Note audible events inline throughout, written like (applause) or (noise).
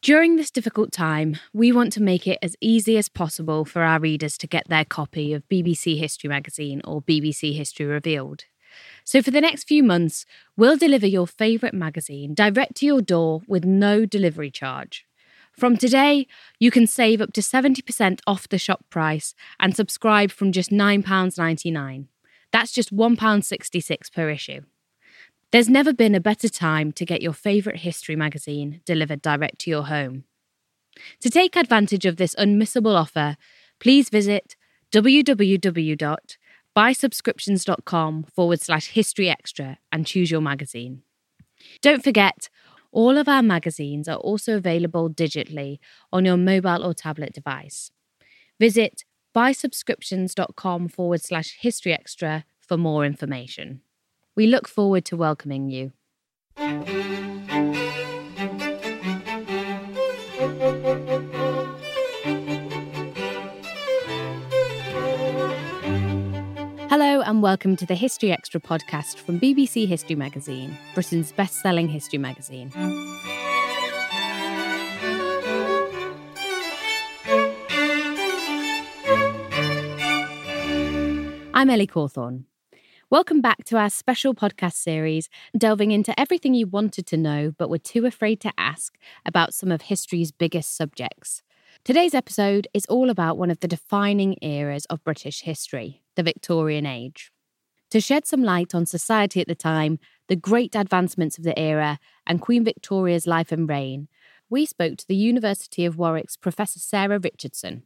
During this difficult time, we want to make it as easy as possible for our readers to get their copy of BBC History Magazine or BBC History Revealed. So, for the next few months, we'll deliver your favourite magazine direct to your door with no delivery charge. From today, you can save up to 70% off the shop price and subscribe from just £9.99. That's just £1.66 per issue. There's never been a better time to get your favourite history magazine delivered direct to your home. To take advantage of this unmissable offer, please visit www.buysubscriptions.com forward slash history extra and choose your magazine. Don't forget, all of our magazines are also available digitally on your mobile or tablet device. Visit buysubscriptions.com forward slash history extra for more information. We look forward to welcoming you. Hello, and welcome to the History Extra podcast from BBC History Magazine, Britain's best selling history magazine. I'm Ellie Cawthorne. Welcome back to our special podcast series, delving into everything you wanted to know but were too afraid to ask about some of history's biggest subjects. Today's episode is all about one of the defining eras of British history, the Victorian Age. To shed some light on society at the time, the great advancements of the era, and Queen Victoria's life and reign, we spoke to the University of Warwick's Professor Sarah Richardson.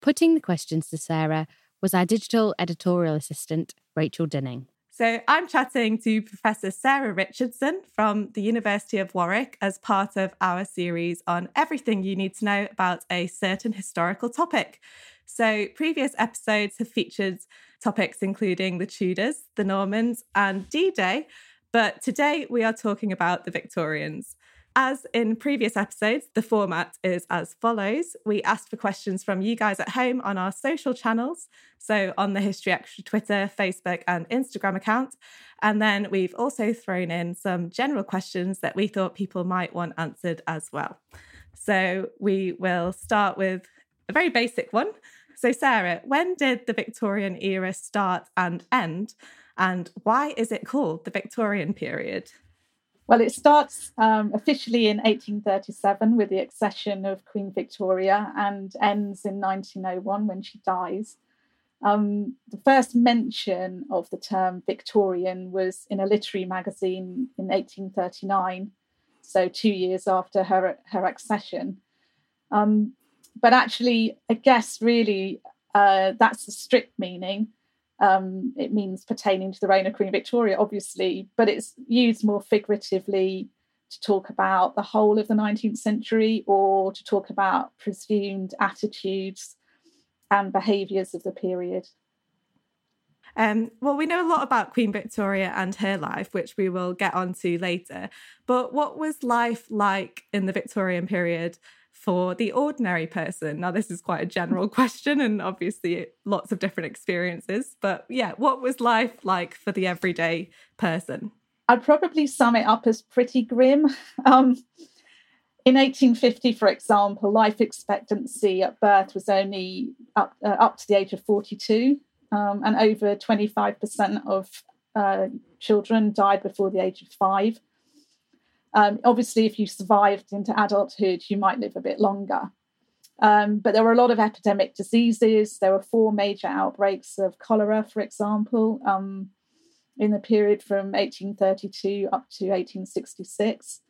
Putting the questions to Sarah was our digital editorial assistant, Rachel Dinning. So I'm chatting to Professor Sarah Richardson from the University of Warwick as part of our series on everything you need to know about a certain historical topic. So previous episodes have featured topics including the Tudors, the Normans, and D Day. But today we are talking about the Victorians. As in previous episodes, the format is as follows. We asked for questions from you guys at home on our social channels, so on the History Extra Twitter, Facebook, and Instagram account. And then we've also thrown in some general questions that we thought people might want answered as well. So we will start with a very basic one. So, Sarah, when did the Victorian era start and end? And why is it called the Victorian period? Well, it starts um, officially in 1837 with the accession of Queen Victoria and ends in 1901 when she dies. Um, the first mention of the term Victorian was in a literary magazine in 1839, so two years after her, her accession. Um, but actually, I guess really uh, that's the strict meaning. Um, it means pertaining to the reign of Queen Victoria, obviously, but it's used more figuratively to talk about the whole of the 19th century or to talk about presumed attitudes and behaviours of the period. Um, well, we know a lot about Queen Victoria and her life, which we will get onto later. But what was life like in the Victorian period for the ordinary person? Now, this is quite a general (laughs) question, and obviously lots of different experiences. But yeah, what was life like for the everyday person? I'd probably sum it up as pretty grim. (laughs) Um, in 1850, for example, life expectancy at birth was only up, uh, up to the age of 42, um, and over 25% of uh, children died before the age of five. Um, obviously, if you survived into adulthood, you might live a bit longer. Um, but there were a lot of epidemic diseases. There were four major outbreaks of cholera, for example, um, in the period from 1832 up to 1866.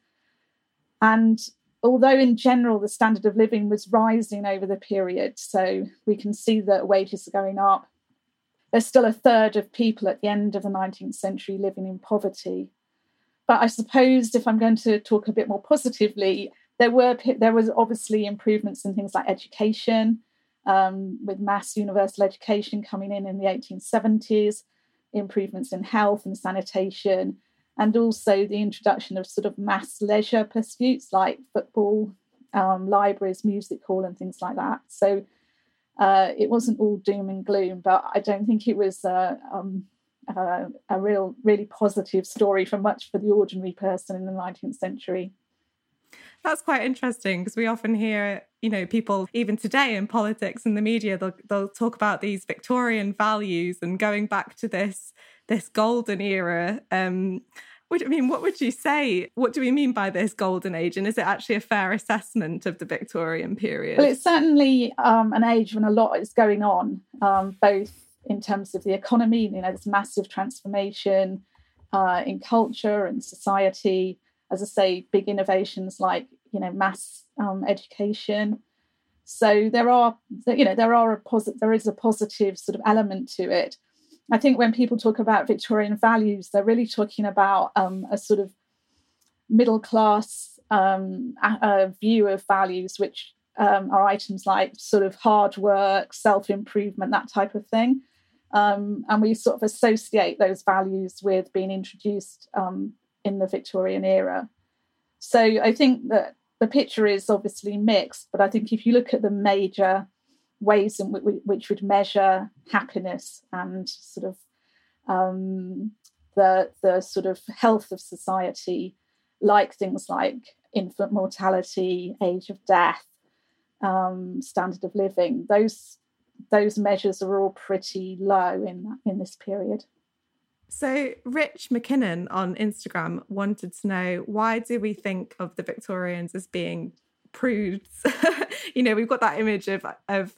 And although in general the standard of living was rising over the period, so we can see that wages are going up, there's still a third of people at the end of the 19th century living in poverty. But I suppose if I'm going to talk a bit more positively, there were there was obviously improvements in things like education, um, with mass universal education coming in in the 1870s, improvements in health and sanitation, and also the introduction of sort of mass leisure pursuits like football, um, libraries, music hall, and things like that. So uh, it wasn't all doom and gloom, but I don't think it was uh, um, uh, a real, really positive story for much for the ordinary person in the 19th century. That's quite interesting because we often hear, you know, people even today in politics and the media, they'll, they'll talk about these Victorian values and going back to this this golden era. Um, what, I mean, what would you say? What do we mean by this golden age? And is it actually a fair assessment of the Victorian period? Well, it's certainly um, an age when a lot is going on, um, both in terms of the economy, you know, this massive transformation uh, in culture and society. As I say, big innovations like, you know, mass um, education. So there are, you know, there are a positive, there is a positive sort of element to it. I think when people talk about Victorian values, they're really talking about um, a sort of middle class um, a, a view of values, which um, are items like sort of hard work, self improvement, that type of thing. Um, and we sort of associate those values with being introduced um, in the Victorian era. So I think that the picture is obviously mixed, but I think if you look at the major ways in which, which would measure happiness and sort of um, the the sort of health of society, like things like infant mortality, age of death, um, standard of living. Those those measures are all pretty low in in this period. So, Rich McKinnon on Instagram wanted to know why do we think of the Victorians as being prudes. (laughs) you know, we've got that image of of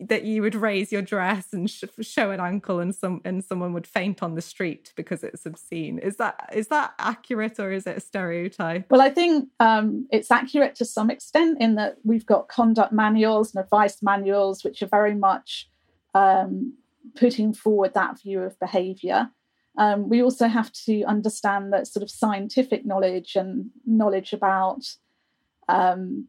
that you would raise your dress and sh- show an ankle and some and someone would faint on the street because it's obscene. Is that is that accurate or is it a stereotype? Well i think um, it's accurate to some extent in that we've got conduct manuals and advice manuals which are very much um, putting forward that view of behavior um, we also have to understand that sort of scientific knowledge and knowledge about um,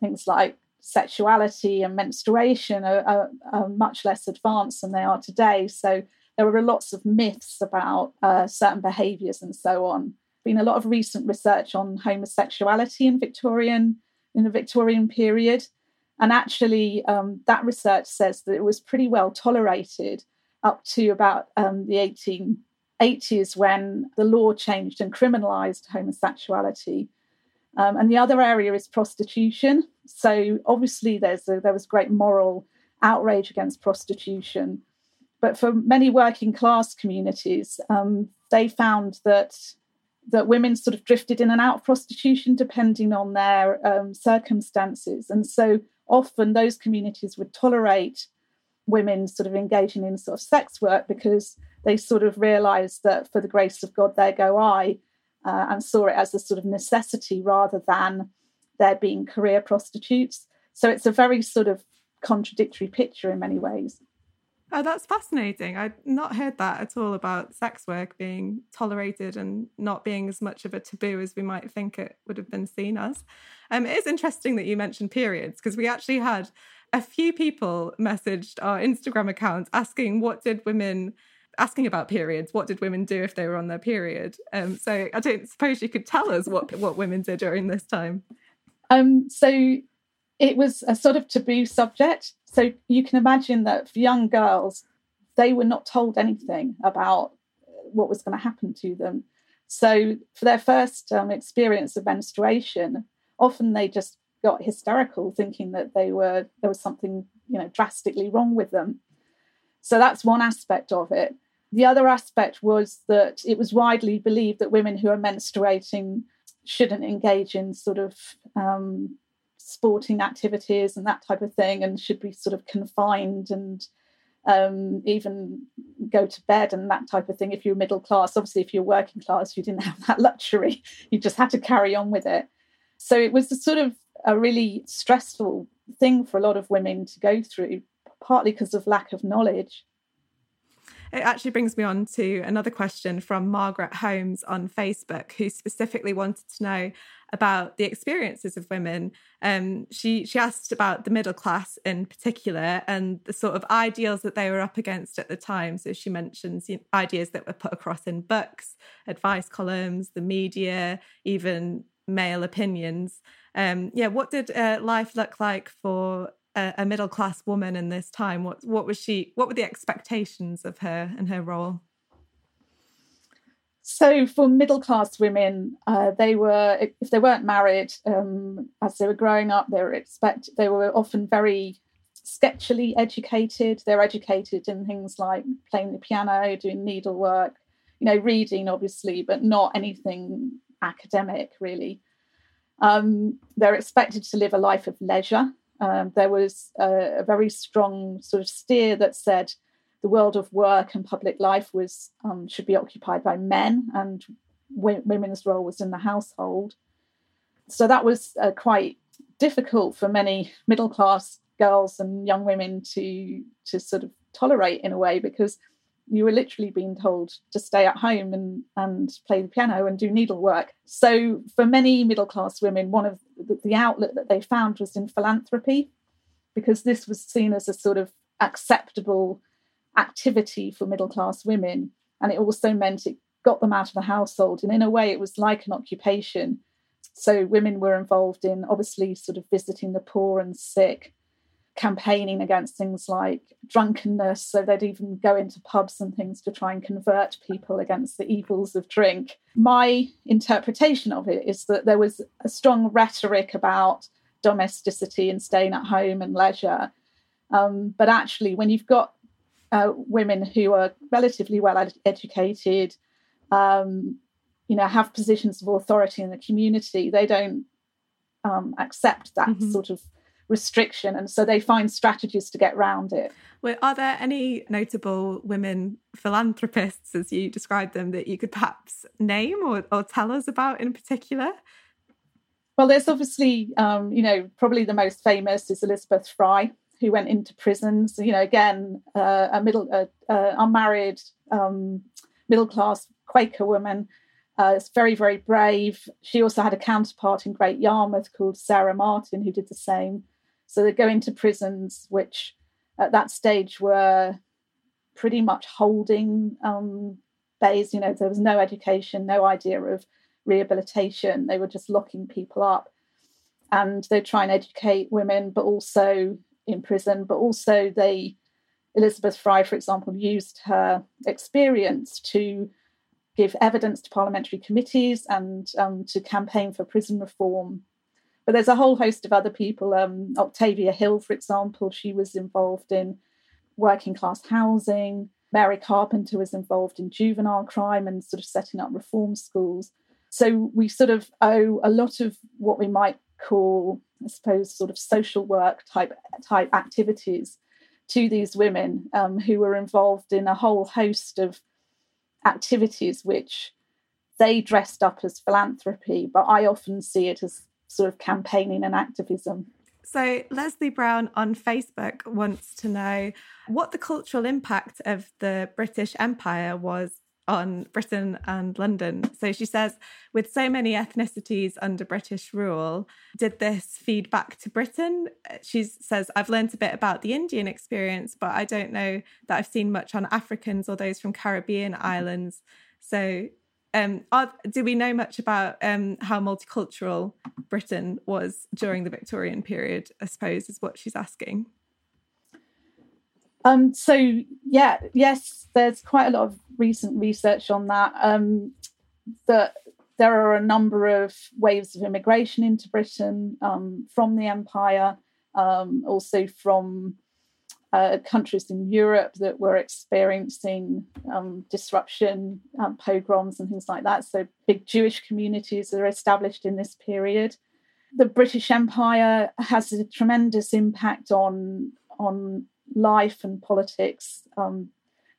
things like sexuality and menstruation are, are, are, much less advanced than they are today. So there were lots of myths about uh, certain behaviours and so on. Been a lot of recent research on homosexuality in Victorian in the Victorian period, and actually um, that research says that it was pretty well tolerated up to about um, the 1880s when the law changed and criminalised homosexuality um, and the other area is prostitution. So obviously, there's a, there was great moral outrage against prostitution, but for many working class communities, um, they found that that women sort of drifted in and out of prostitution depending on their um, circumstances, and so often those communities would tolerate women sort of engaging in sort of sex work because they sort of realized that for the grace of God there go I uh, and saw it as a sort of necessity rather than there being career prostitutes. So it's a very sort of contradictory picture in many ways. Oh, that's fascinating. I'd not heard that at all about sex work being tolerated and not being as much of a taboo as we might think it would have been seen as. Um, it is interesting that you mentioned periods because we actually had a few people messaged our Instagram account asking what did women asking about periods. What did women do if they were on their period? Um, so I don't suppose you could tell us what what women did during this time. Um, so it was a sort of taboo subject. So you can imagine that for young girls, they were not told anything about what was going to happen to them. So for their first um, experience of menstruation, often they just got hysterical, thinking that they were there was something you know drastically wrong with them. So that's one aspect of it. The other aspect was that it was widely believed that women who are menstruating shouldn't engage in sort of um, sporting activities and that type of thing and should be sort of confined and um, even go to bed and that type of thing if you're middle class. Obviously, if you're working class, you didn't (laughs) have that luxury. You just had to carry on with it. So it was a sort of a really stressful thing for a lot of women to go through, partly because of lack of knowledge. It actually brings me on to another question from Margaret Holmes on Facebook, who specifically wanted to know about the experiences of women. Um, she she asked about the middle class in particular and the sort of ideals that they were up against at the time. So she mentions you know, ideas that were put across in books, advice columns, the media, even male opinions. Um, yeah, what did uh, life look like for a, a middle class woman in this time? What what was she? What were the expectations of her and her role? So, for middle class women, uh, they were if they weren't married um, as they were growing up, they were expect they were often very sketchily educated. They're educated in things like playing the piano, doing needlework, you know, reading obviously, but not anything academic really. Um, they're expected to live a life of leisure um, there was a, a, very strong sort of steer that said the world of work and public life was um, should be occupied by men, and w- women's role was in the household. So that was uh, quite difficult for many middle class girls and young women to to sort of tolerate in a way because you were literally being told to stay at home and, and play the piano and do needlework. So, for many middle class women, one of the, the outlet that they found was in philanthropy, because this was seen as a sort of acceptable activity for middle class women. And it also meant it got them out of the household. And in a way, it was like an occupation. So, women were involved in obviously sort of visiting the poor and sick campaigning against things like drunkenness. So they'd even go into pubs and things to try and convert people against the evils of drink. My interpretation of it is that there was a strong rhetoric about domesticity and staying at home and leisure. Um, but actually, when you've got uh, women who are relatively well ed- educated, um, you know, have positions of authority in the community, they don't um, accept that mm-hmm. sort of restriction and so they find strategies to get around it well, are there any notable women philanthropists as you describe them that you could perhaps name or, or tell us about in particular well there's obviously um, you know probably the most famous is elizabeth fry who went into prisons you know again uh, a middle uh, uh, unmarried um, middle class quaker woman uh, it's very, very brave. She also had a counterpart in Great Yarmouth called Sarah Martin, who did the same. So they go into prisons, which at that stage were pretty much holding um, bays. You know, there was no education, no idea of rehabilitation. They were just locking people up. And they try and educate women, but also in prison, but also they, Elizabeth Fry, for example, used her experience to give evidence to parliamentary committees and um, to campaign for prison reform but there's a whole host of other people. Um, Octavia Hill, for example, she was involved in working class housing. Mary Carpenter was involved in juvenile crime and sort of setting up reform schools. So we sort of owe a lot of what we might call, I suppose, sort of social work type type activities to these women um, who were involved in a whole host of activities which they dressed up as philanthropy, but I often see it as sort of campaigning and activism. So, Leslie Brown on Facebook wants to know what the cultural impact of the British Empire was on Britain and London. So she says, with so many ethnicities under British rule, did this feed back to Britain? She says, I've learned a bit about the Indian experience, but I don't know that I've seen much on Africans or those from Caribbean islands. So, um, are, do we know much about um, how multicultural Britain was during the Victorian period? I suppose is what she's asking. Um, so yeah, yes, there's quite a lot of recent research on that. Um, that there are a number of waves of immigration into Britain um, from the empire, um, also from uh, countries in Europe that were experiencing um, disruption, um, pogroms, and things like that. So big Jewish communities are established in this period. The British Empire has a tremendous impact on on life and politics. Um,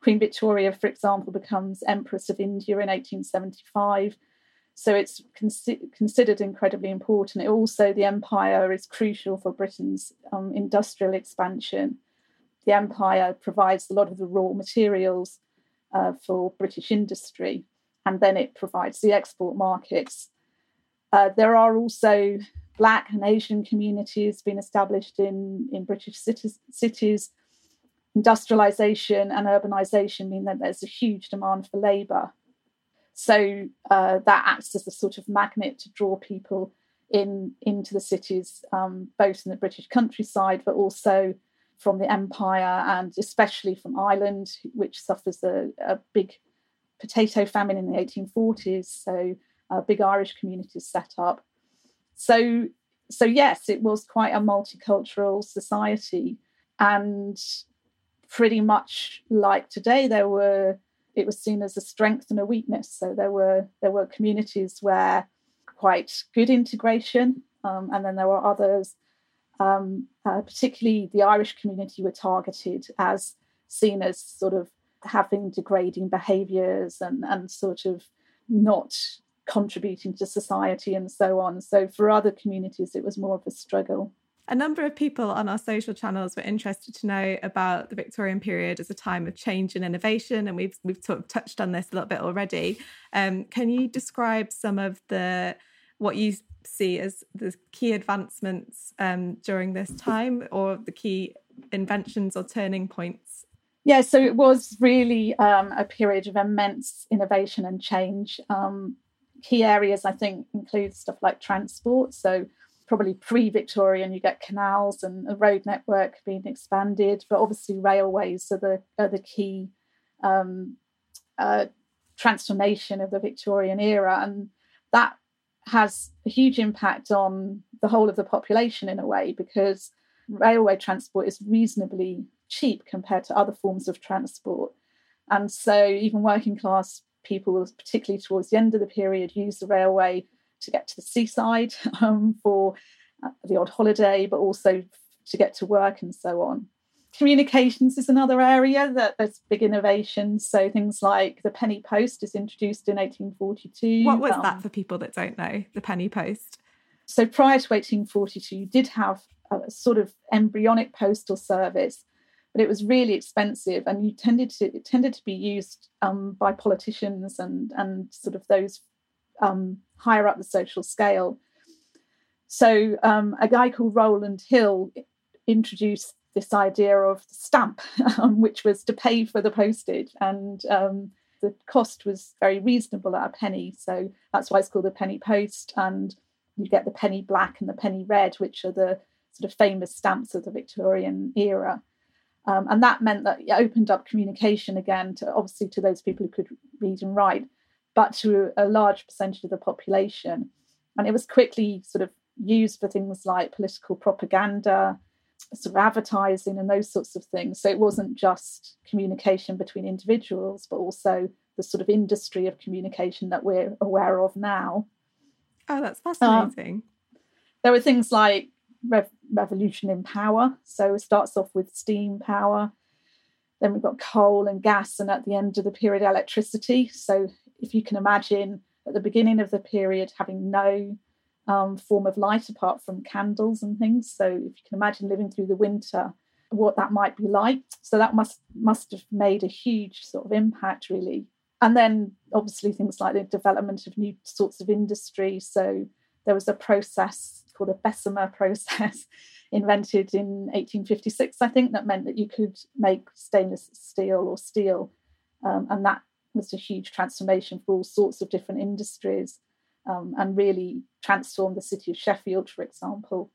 Queen Victoria, for example, becomes Empress of India in 1875. So it's con- considered incredibly important. It also, the empire is crucial for Britain's um, industrial expansion. The empire provides a lot of the raw materials uh, for British industry, and then it provides the export markets. Uh, there are also Black and Asian communities being established in, in British cities, cities industrialization and urbanization mean that there's a huge demand for labor. So uh, that acts as a sort of magnet to draw people in into the cities, um, both in the British countryside, but also from the empire and especially from Ireland, which suffers a, a big potato famine in the 1840s. So uh, big Irish communities set up. So so yes, it was quite a multicultural society, and pretty much like today there were it was seen as a strength and a weakness so there were there were communities where quite good integration um, and then there were others um, uh, particularly the irish community were targeted as seen as sort of having degrading behaviors and and sort of not contributing to society and so on so for other communities it was more of a struggle a number of people on our social channels were interested to know about the Victorian period as a time of change and innovation, and we've we've sort of touched on this a little bit already. Um, can you describe some of the what you see as the key advancements um, during this time, or the key inventions or turning points? Yeah, so it was really um, a period of immense innovation and change. Um, key areas, I think, include stuff like transport. So probably pre-Victorian, you get canals and a road network being expanded, but obviously railways are the are the key um, uh, transformation of the Victorian era, and that has a huge impact on the whole of the population in a way because railway transport is reasonably cheap compared to other forms of transport, and so even working class people, particularly towards the end of the period, use the railway to get to the seaside (laughs) um, for uh, the odd holiday, but also to get to work and so on. Communications is another area that there's big innovations. So things like the penny post is introduced in 1842. What was um, that for people that don't know? The penny post. So prior to 1842, you did have a sort of embryonic postal service, but it was really expensive, and you tended to it tended to be used um, by politicians and and sort of those um, higher up the social scale. So um, a guy called Rowland Hill introduced this idea of the stamp, (laughs) um, which was to pay for the postage, and um, the cost was very reasonable at a penny. So that's why it's called the penny post. And you get the penny black and the penny red, which are the sort of famous stamps of the Victorian era. Um, and that meant that it opened up communication again to obviously to those people who could read and write, but to a large percentage of the population. And it was quickly sort of used for things like political propaganda, sort of advertising, and those sorts of things. So it wasn't just communication between individuals, but also the sort of industry of communication that we're aware of now. Oh, that's um, fascinating. there were things like rev- revolution in power. So it starts off with steam power. Then we've got coal and gas, and at the end of the period, electricity. So if you can imagine at the beginning of the period having no um, form of light apart from candles and things. So if you can imagine living through the winter, what that might be like. So that must must have made a huge sort of impact, really. And then obviously things like the development of new sorts of industry. So there was a process called the Bessemer process (laughs) invented in 1856, I think, that meant that you could make stainless steel or steel. Um, and that was a huge transformation for all sorts of different industries um, and really transformed the city of Sheffield, for example.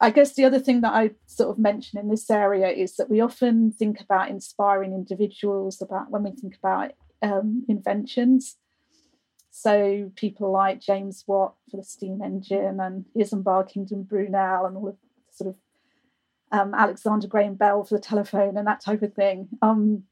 I guess the other thing that I sort of mention in this area is that we often think about inspiring individuals about when we think about um, inventions. So people like James Watt for the steam engine and Isambard Kingdom Brunel and all of sort of um, Alexander Graham Bell for the telephone and that type of thing. Um,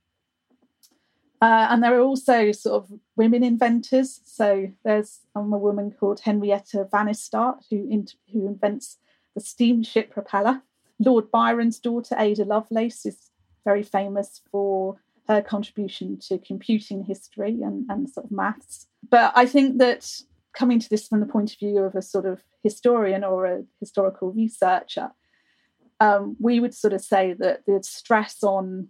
uh, and there are also sort of women inventors. So there's um, a woman called Henrietta Vansittart who, in, who invents the steamship propeller. Lord Byron's daughter, Ada Lovelace, is very famous for her contribution to computing history and, and sort of maths. But I think that coming to this from the point of view of a sort of historian or a historical researcher, um, we would sort of say that the stress on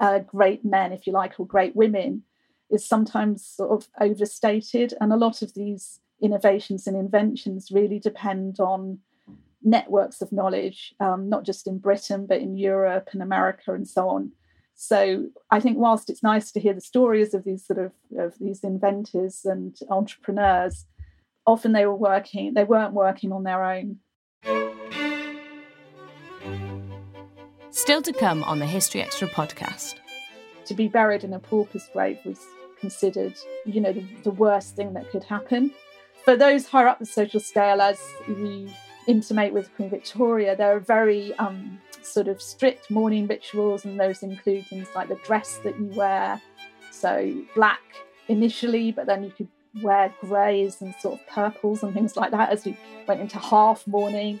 uh, great men, if you like, or great women, is sometimes sort of overstated. And a lot of these innovations and inventions really depend on networks of knowledge, um, not just in Britain, but in Europe and America and so on. So I think whilst it's nice to hear the stories of these sort of of these inventors and entrepreneurs, often they were working, they weren't working on their own. Still to come on the History Extra podcast. To be buried in a pauper's grave was considered, you know, the, the worst thing that could happen. For those higher up the social scale, as you intimate with Queen Victoria, there are very um, sort of strict mourning rituals, and those include things like the dress that you wear. So, black initially, but then you could wear greys and sort of purples and things like that as you went into half mourning.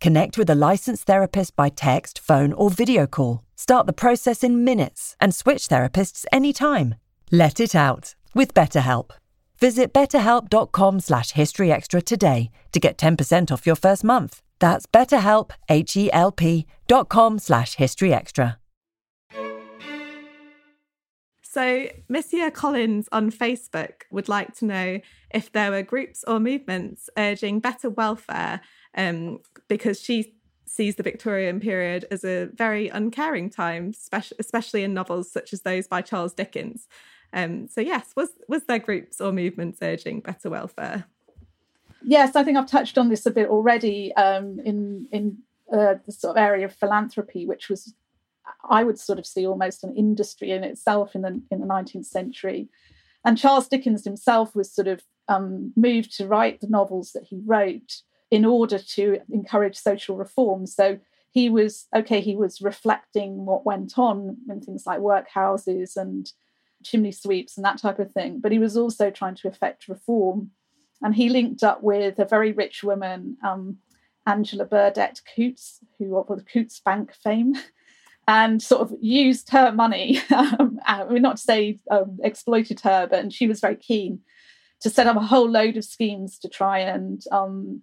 Connect with a licensed therapist by text, phone, or video call. Start the process in minutes and switch therapists anytime. Let it out with BetterHelp. Visit betterhelp.com slash historyextra today to get 10% off your first month. That's betterhelp, H-E-L-P dot com slash history extra. So, Monsieur Collins on Facebook would like to know if there were groups or movements urging better welfare um, because she sees the Victorian period as a very uncaring time, especially in novels such as those by Charles Dickens. Um, so, yes, was, was there groups or movements urging better welfare? Yes, I think I've touched on this a bit already um, in in uh, the sort of area of philanthropy, which was I would sort of see almost an industry in itself in the in the 19th century. And Charles Dickens himself was sort of um, moved to write the novels that he wrote in order to encourage social reform. So he was okay. He was reflecting what went on in things like workhouses and chimney sweeps and that type of thing. But he was also trying to effect reform and he linked up with a very rich woman, um, Angela Burdett Coutts, who of the Coutts Bank fame. (laughs) and sort of used her money. (laughs) Um, I mean, not to say um, exploited her, but and she was very keen to set up a whole load of schemes to try and um,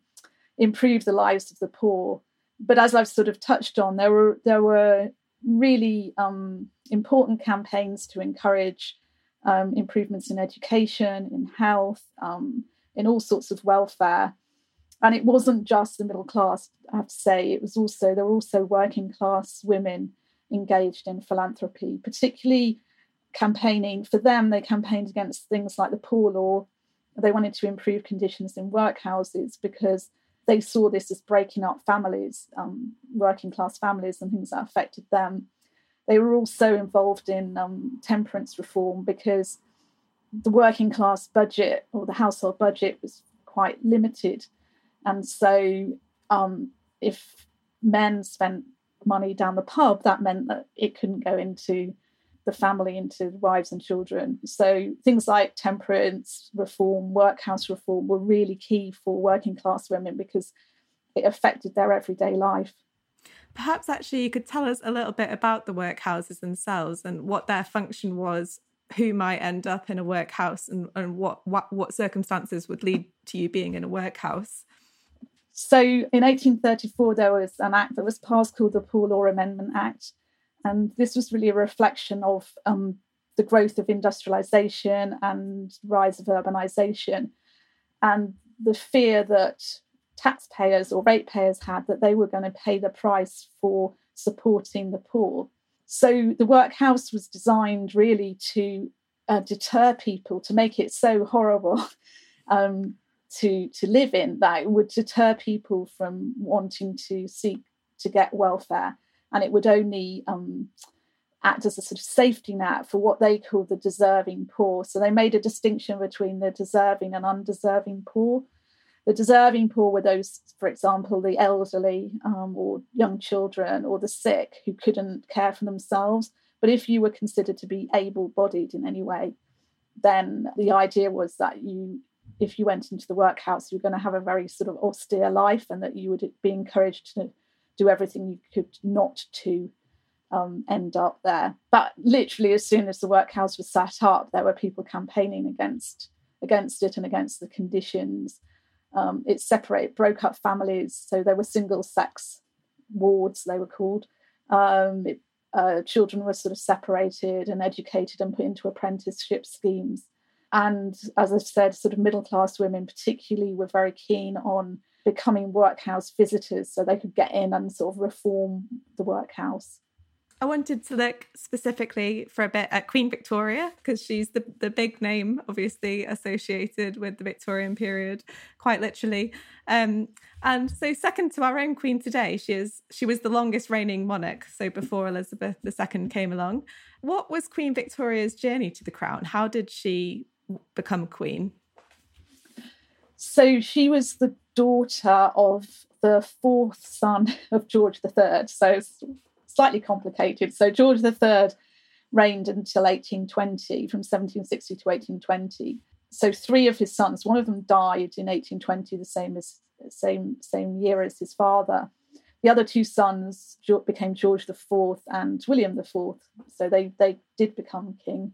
improve the lives of the poor. But as I've sort of touched on, there were there were really um, important campaigns to encourage um, improvements in education, in health, um, in all sorts of welfare. And it wasn't just the middle class, I have to say, it was also, there were also working class women engaged in philanthropy, particularly campaigning for them. They campaigned against things like the poor law. They wanted to improve conditions in workhouses because they saw this as breaking up families, um, working class families, and things that affected them. They were also involved in um, temperance reform because the working class budget or the household budget was quite limited. And so, um, if men spent money down the pub, that meant that it couldn't go into the family, into wives and children. So, things like temperance reform, workhouse reform were really key for working class women because it affected their everyday life. Perhaps actually you could tell us a little bit about the workhouses themselves and what their function was, who might end up in a workhouse and, and what, what, what circumstances would lead to you being in a workhouse. So in 1834, there was an act that was passed called the Poor Law Amendment Act. And this was really a reflection of um, the growth of industrialization and rise of urbanization and the fear that taxpayers or ratepayers had that they were going to pay the price for supporting the poor. So the workhouse was designed really to uh, deter people, to make it so horrible (laughs) um, to to live in that it would deter people from wanting to seek to get welfare, and it would only um, act as a sort of safety net for what they call the deserving poor. So they made a distinction between the deserving and undeserving poor. The deserving poor were those, for example, the elderly um, or young children or the sick who couldn't care for themselves. But if you were considered to be able bodied in any way, then the idea was that you, if you went into the workhouse, you were going to have a very sort of austere life and that you would be encouraged to do everything you could not to um, end up there. But literally, as soon as the workhouse was set up, there were people campaigning against against it and against the conditions. Um, it separated, broke up families. So there were single sex wards, they were called. Um, it, uh, children were sort of separated and educated and put into apprenticeship schemes. And as I've said, sort of middle class women, particularly, were very keen on becoming workhouse visitors so they could get in and sort of reform the workhouse. I wanted to look specifically for a bit at Queen Victoria because she's the, the big name, obviously associated with the Victorian period, quite literally. Um, and so, second to our own Queen today, she is she was the longest reigning monarch. So before Elizabeth II came along, what was Queen Victoria's journey to the crown? How did she become Queen? So she was the daughter of the fourth son (laughs) of George III. So slightly complicated. So George III reigned until 1820, from 1760 to 1820. So three of his sons, one of them died in 1820, the same as same same year as his father. The other two sons became George IV and William IV. So they they did become king,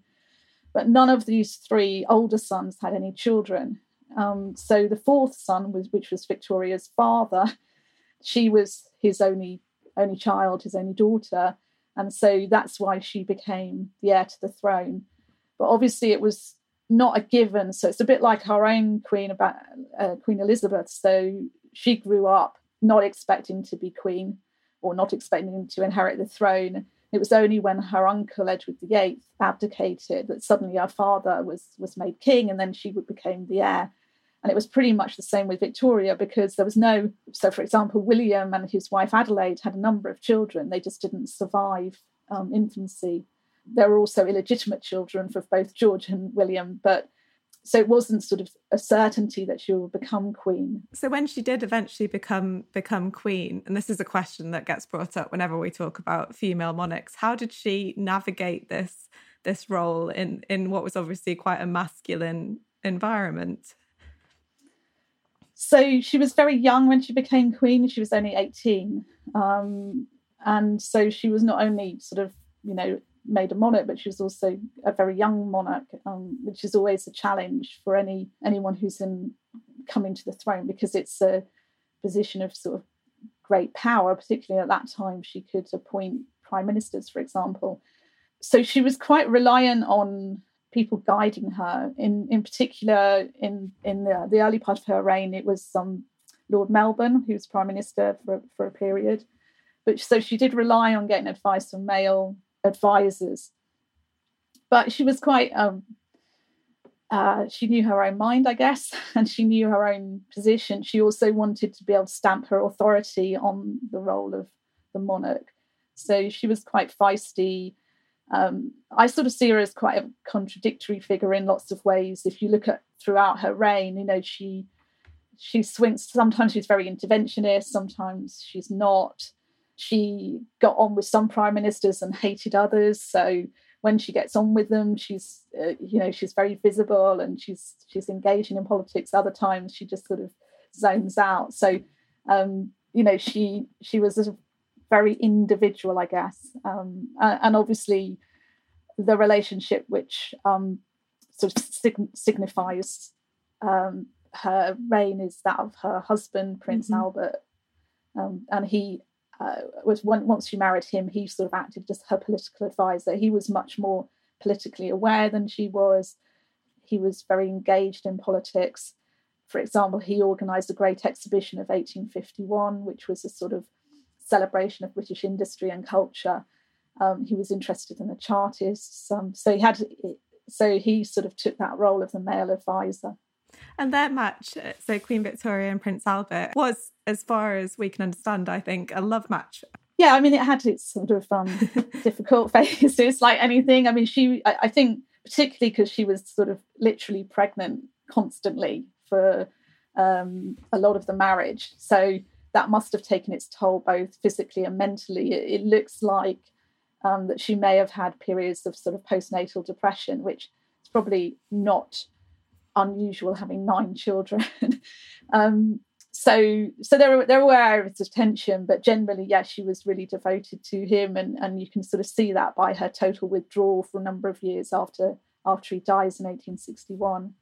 but none of these three older sons had any children. Um, so the fourth son was, which was Victoria's father, she was his only only child, his only daughter. And so that's why she became the heir to the throne. But obviously, it was not a given. So it's a bit like our own Queen about uh, Queen Elizabeth. So she grew up not expecting to be queen or not expecting to inherit the throne. It was only when her uncle Edward VIII abdicated that suddenly her father was was made king, and then she became the heir. And it was pretty much the same with Victoria because there was no, so for example, William and his wife Adelaide had a number of children. They just didn't survive um, infancy. There were also illegitimate children for both George and William, but so it wasn't sort of a certainty that she would become queen. So when she did eventually become become queen, and this is a question that gets brought up whenever we talk about female monarchs, how did she navigate this this role in in what was obviously quite a masculine environment? So she was very young when she became queen. She was only 18. Um, and so she was not only sort of, you know, made a monarch, but she was also a very young monarch, um, which is always a challenge for any anyone who's in coming to the throne because it's a position of sort of great power, particularly at that time. She could appoint prime ministers, for example. So she was quite reliant on people guiding her. In in particular, in in the, the early part of her reign, it was um, Lord Melbourne, who was prime minister for for a period. But so she did rely on getting advice from male advisors. But she was quite um, uh, she knew her own mind, I guess, (laughs) and she knew her own position. She also wanted to be able to stamp her authority on the role of the monarch. So she was quite feisty. Um, I sort of see her as quite a contradictory figure in lots of ways. If you look at throughout her reign, you know, she she swings. Sometimes she's very interventionist. Sometimes she's not. She got on with some prime ministers and hated others. So when she gets on with them, she's uh, you know she's very visible and she's she's engaging in politics. Other times she just sort of zones out. So um, you know she she was a very individual, I guess, um, and obviously the relationship which um, sort of sig- signifies um, her reign is that of her husband Prince mm-hmm. Albert, um, and he uh, was one, once she married him, he sort of acted as her political advisor. He was much more politically aware than she was. He was very engaged in politics. For example, he organised a great exhibition of 1851, which was a sort of celebration of British industry and culture. Um, he was interested in the Chartists, um, so he had, so he sort of took that role of the male advisor. And their match, uh, so Queen Victoria and Prince Albert, was, as far as we can understand, I think, a love match. Yeah, I mean, it had its sort of um, (laughs) difficult phases, (laughs) like anything. I mean, she, I, I think, particularly because she was sort of literally pregnant constantly for um, a lot of the marriage. So that must have taken its toll both physically and mentally. It, it looks like um, that she may have had periods of sort of postnatal depression, which is probably not unusual having nine (laughs) children. um, so so there were areas of tension, but generally, yes, she was really devoted to him, and and you can sort of see that by her total withdrawal for a number of years after after he dies in 1861.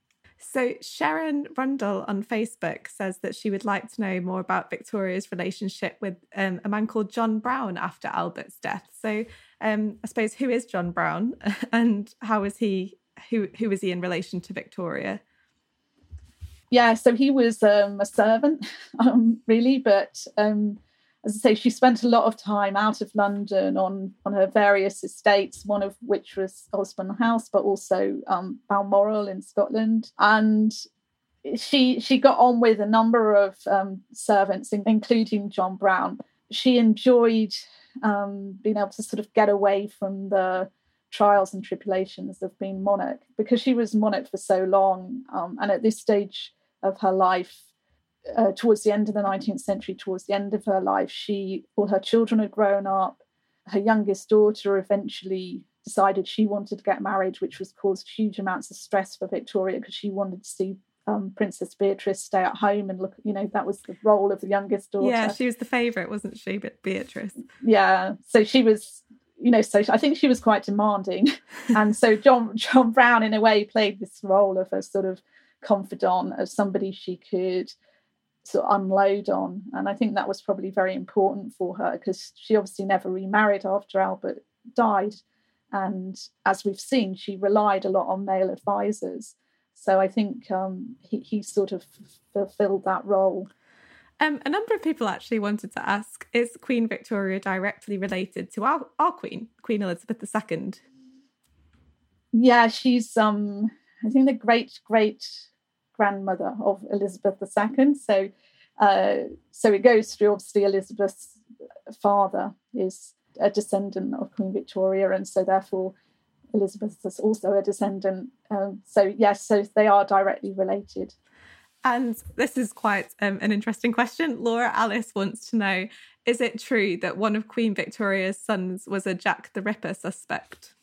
So Sharon Rundle on Facebook says that she would like to know more about Victoria's relationship with um, a man called John Brown after Albert's death. So um, I suppose who is John Brown (laughs) and how is he who who was he in relation to Victoria? Yeah, so he was um, a servant, (laughs) um, really, but um, as I say, she spent a lot of time out of London on on her various estates, one of which was Osborne House, but also um, Balmoral in Scotland, and she she got on with a number of um, servants, including John Brown. She enjoyed um, being able to sort of get away from the trials and tribulations of being monarch because she was monarch for so long. Um, and at this stage of her life, uh, towards the end of the 19th century, towards the end of her life, she all her children had grown up. Her youngest daughter eventually decided she wanted to get married, which was caused huge amounts of stress for Victoria because she wanted to see um, Princess Beatrice stay at home and look. You know that was the role of the youngest daughter. Yeah, she was the favourite, wasn't she? But Beatrice. Yeah, so she was you know, so I think she was quite demanding, (laughs) and so John John Brown, in a way, played this role of a sort of confidant, of somebody she could sort of unload on, and I think that was probably very important for her because she obviously never remarried after Albert died, and as we've seen, she relied a lot on male advisors. So I think um, he, he sort of fulfilled that role. Um, a number of people actually wanted to ask Is Queen Victoria directly related to our, our Queen, Queen Elizabeth II? Yeah, she's, um, I think, the great great grandmother of Elizabeth II. So, uh, so it goes through obviously Elizabeth's father is a descendant of Queen Victoria, and so therefore Elizabeth is also a descendant. Um, so yes, so they are directly related. And this is quite um, an interesting question. Laura Alice wants to know Is it true that one of Queen Victoria's sons was a Jack the Ripper suspect?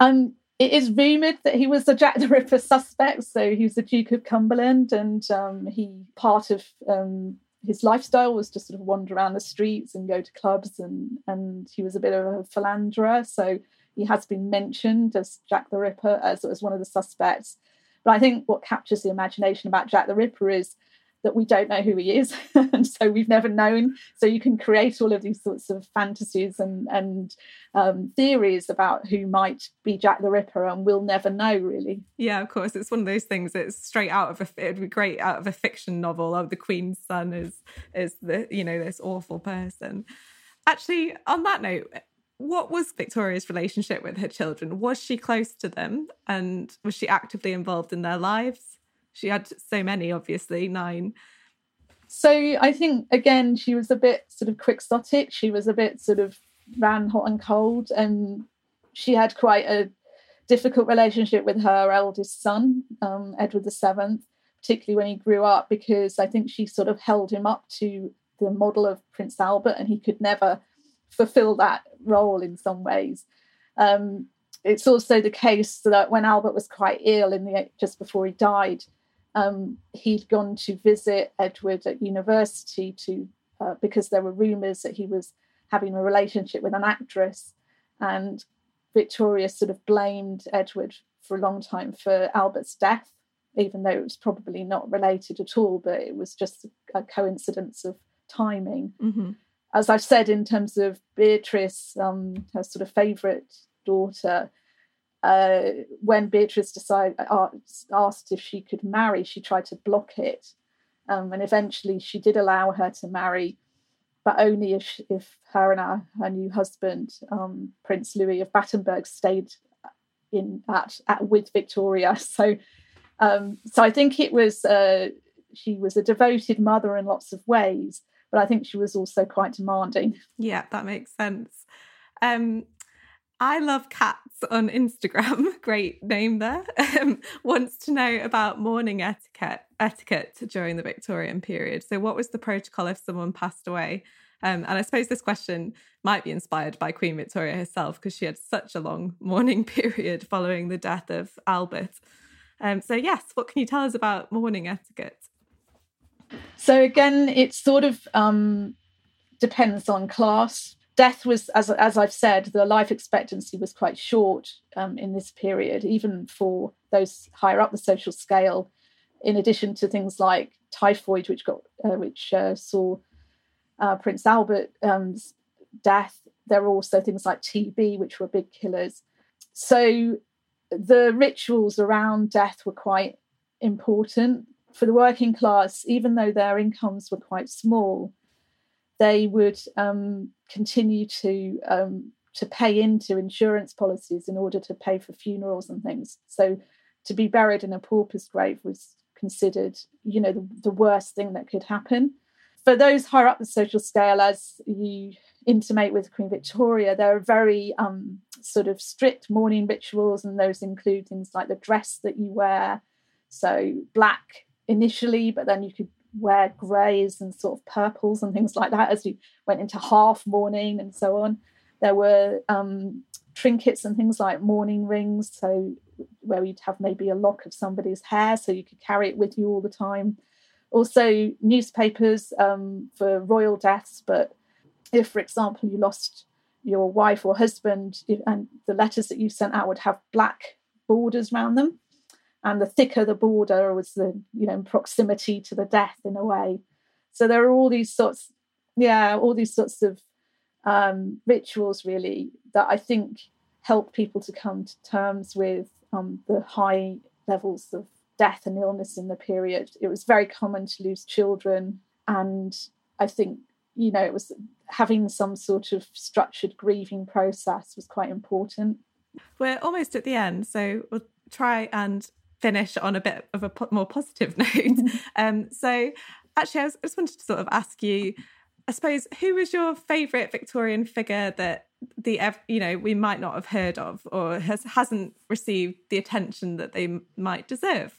Um, it is rumoured that he was a Jack the Ripper suspect. So he was the Duke of Cumberland and um, he, part of um, his lifestyle was to sort of wander around the streets and go to clubs, and and he was a bit of a philanderer. So he has been mentioned as Jack the Ripper as, as one of the suspects. But I think what captures the imagination about Jack the Ripper is that we don't know who he is. (laughs) And so we've never known. So you can create all of these sorts of fantasies and and um, theories about who might be jack the ripper and we'll never know really. Yeah of course. It's one of those things it's straight out of a it'd be great out of a fiction novel. Of the queen's son is is the you know this awful person. Actually on that note what was Victoria's relationship with her children? Was she close to them? And was she actively involved in their lives? She had so many, obviously, nine. So I think again she was a bit sort of quixotic. She was a bit sort of ran hot and cold, and she had quite a difficult relationship with her eldest son, um, Edward Seventh, particularly when he grew up, because I think she sort of held him up to the model of Prince Albert, and he could never fulfill that role in some ways. Um, it's also the case that when Albert was quite ill in the just before he died, um, he'd gone to visit Edward at university to uh, because there were rumours that he was having a relationship with an actress, and Victoria sort of blamed Edward for a long time for Albert's death, even though it was probably not related at all, but it was just a coincidence of timing. Mm-hmm. As I've said, in terms of Beatrice, um, her sort of favourite daughter, uh, when Beatrice decided, uh, asked if she could marry, she tried to block it. Um, and eventually she did allow her to marry, but only if, if her and her, her new husband, um, Prince Louis of Battenberg, stayed in at, at with Victoria. (laughs) So, um, so I think it was uh, she was a devoted mother in lots of ways, but I think she was also quite demanding. Yeah, that makes sense. Um, I love cats on Instagram. (laughs) Great name there. Um, wants to know about mourning etiquette etiquette during the Victorian period. So, what was the protocol if someone passed away? Um, and I suppose this question might be inspired by Queen Victoria herself because she had such a long (laughs) mourning period following the death of Albert. Um, so, yes, what can you tell us about mourning etiquette? So, again, it sort of um, depends on class death was, as, as I've said, the life expectancy was quite short um, in this period, even for those higher up the social scale. In addition to things like typhoid, which got uh, which uh, saw uh, Prince Albert's um, death, there were also things like TB, which were big killers. So the rituals around death were quite important for the working class, even though their incomes were quite small they would um, continue to um, to pay into insurance policies in order to pay for funerals and things. So to be buried in a pauper's grave was considered, you know, the, the worst thing that could happen. For those higher up the social scale, as you intimate with Queen Victoria, there are very um, sort of strict mourning rituals, and those include things like the dress that you wear. So black initially, but then you could wear greys and sort of purples and things like that as you went into half mourning and so on. There were um, trinkets and things like mourning rings, so where you'd have maybe a lock of somebody's hair so you could carry it with you all the time. Also, newspapers um, for royal deaths, but if, for example, you lost your wife or husband and the letters that you sent out would have black borders around them and the thicker the border was the you know proximity to the death in a way. So there are all these sorts yeah all these sorts of um, rituals really that i think help people to come to terms with um, the high levels of death and illness in the period. It was very common to lose children and i think you know it was having some sort of structured grieving process was quite important. We're almost at the end so we'll try and finish on a bit of a po- more positive (laughs) note. um, so, actually, I, was, I just wanted to sort of ask you, I suppose, who was your favourite Victorian figure that the you know we might not have heard of or has hasn't received the attention that they might deserve?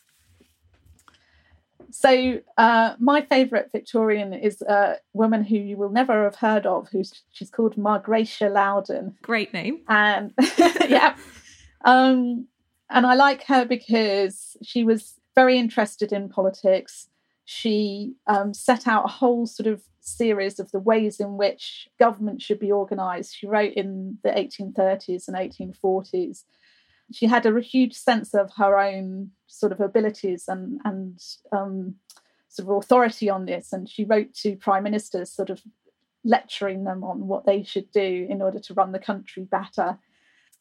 So, uh, my favourite Victorian is a woman who you will never have heard of. Who's she's called Margracia Loudon. Great name. And (laughs) (laughs) yeah, um, and I like her because she was very interested in politics. she um, set out a whole sort of series of the ways in which government should be organized. She wrote in the 1830s and 1840s. She had a huge sense of her own sort of abilities and, and um, sort of authority on this. And she wrote to prime ministers, sort of lecturing them on what they should do in order to run the country better.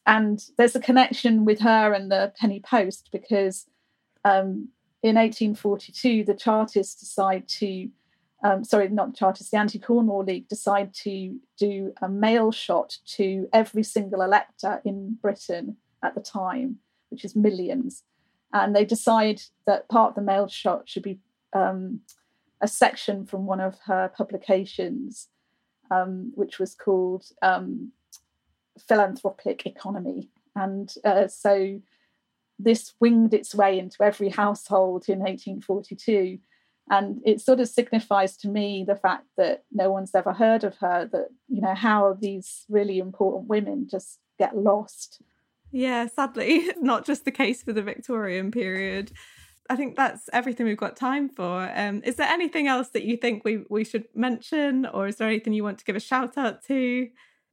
And there's a connection with her and the Penny Post because um, in 1842, the Chartists decide to, um, sorry, not Chartists, the Anti Corn Law League decide to do a mail shot to every single elector in Britain at the time, which is millions. And they decide that part of the mail shot should be um, a section from one of her publications, um, which was called um, Philanthropic Economy. And uh, so this winged its way into every household in 1842. And it sort of signifies to me the fact that no one's ever heard of her, that, you know, how these really important women just get lost. Yeah, sadly, (laughs) not just the case for the Victorian period. I think that's everything we've got time for. Um, is there anything else that you think we, we should mention, or is there anything you want to give a shout out to?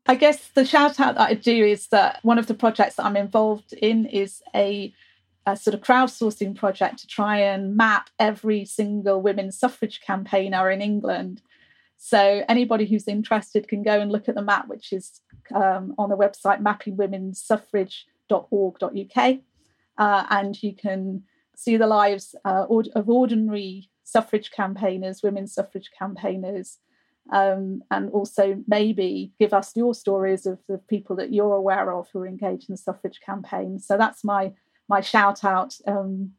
I guess the shout out that I do is that one of the projects that I'm involved in is a, a, sort of crowdsourcing project to try and map every single women's suffrage campaigner in England. So anybody who's interested can go and look at the map, which is um, on the website mappingwomensuffrage.org.uk, uh, and you can see the lives uh, of ordinary suffrage campaigners, women's suffrage campaigners, um, and also maybe give us your stories of the people that you're aware of who are engaged in the suffrage campaign. So that's my my shout out. Um,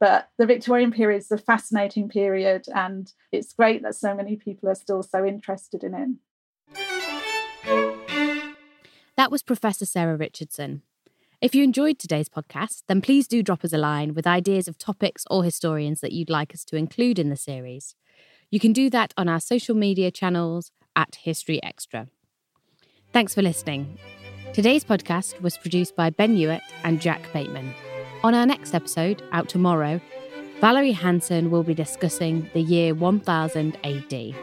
but the Victorian period is a fascinating period, and it's great that so many people are still so interested in it. That was Professor Sarah Richardson. If you enjoyed today's podcast, then please do drop us a line with ideas of topics or historians that you'd like us to include in the series. You can do that on our social media channels at History Extra. Thanks for listening. Today's podcast was produced by Ben Hewitt and Jack Bateman. On our next episode, out tomorrow, Valerie Hansen will be discussing the year 1000 AD.